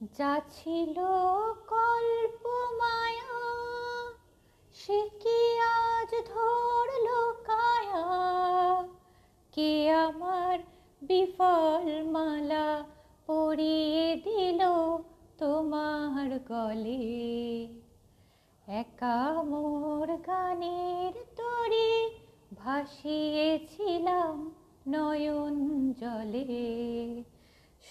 যা ছিল কল্প মায়া সে কি আজ ধরল কায়া? কে আমার বিফল মালা পরিয়ে দিল তোমার গলে? একা মোর গানের তরি ভাসিয়েছিলাম নয়ন জলে।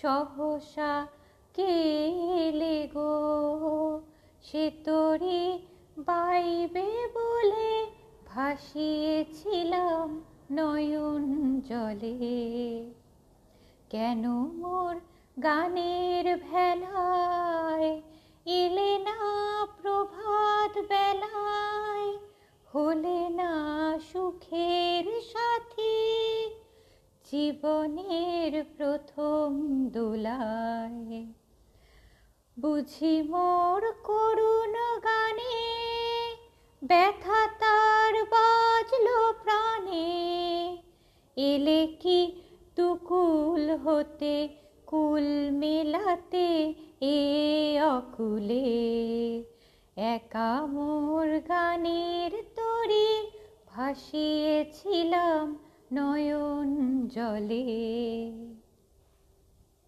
সহসা কেলে গো, সে তরি বাইবে বলে ভাসিয়েছিলাম নয়ন জলে। কেন মোর গানের ভেলায় এলে না প্রভাত বেলায়? হলে না সুখের সাথী জীবনের প্রথম দোলায়। বুঝি মোর করুণ গানে ব্যথা তার বাজলো প্রাণে। এলে কি দুকুল হতে, কুল মেলাতে এ অকুলে। একা মোর গানের তরি ভাসিয়েছিলাম নয়ন জলে।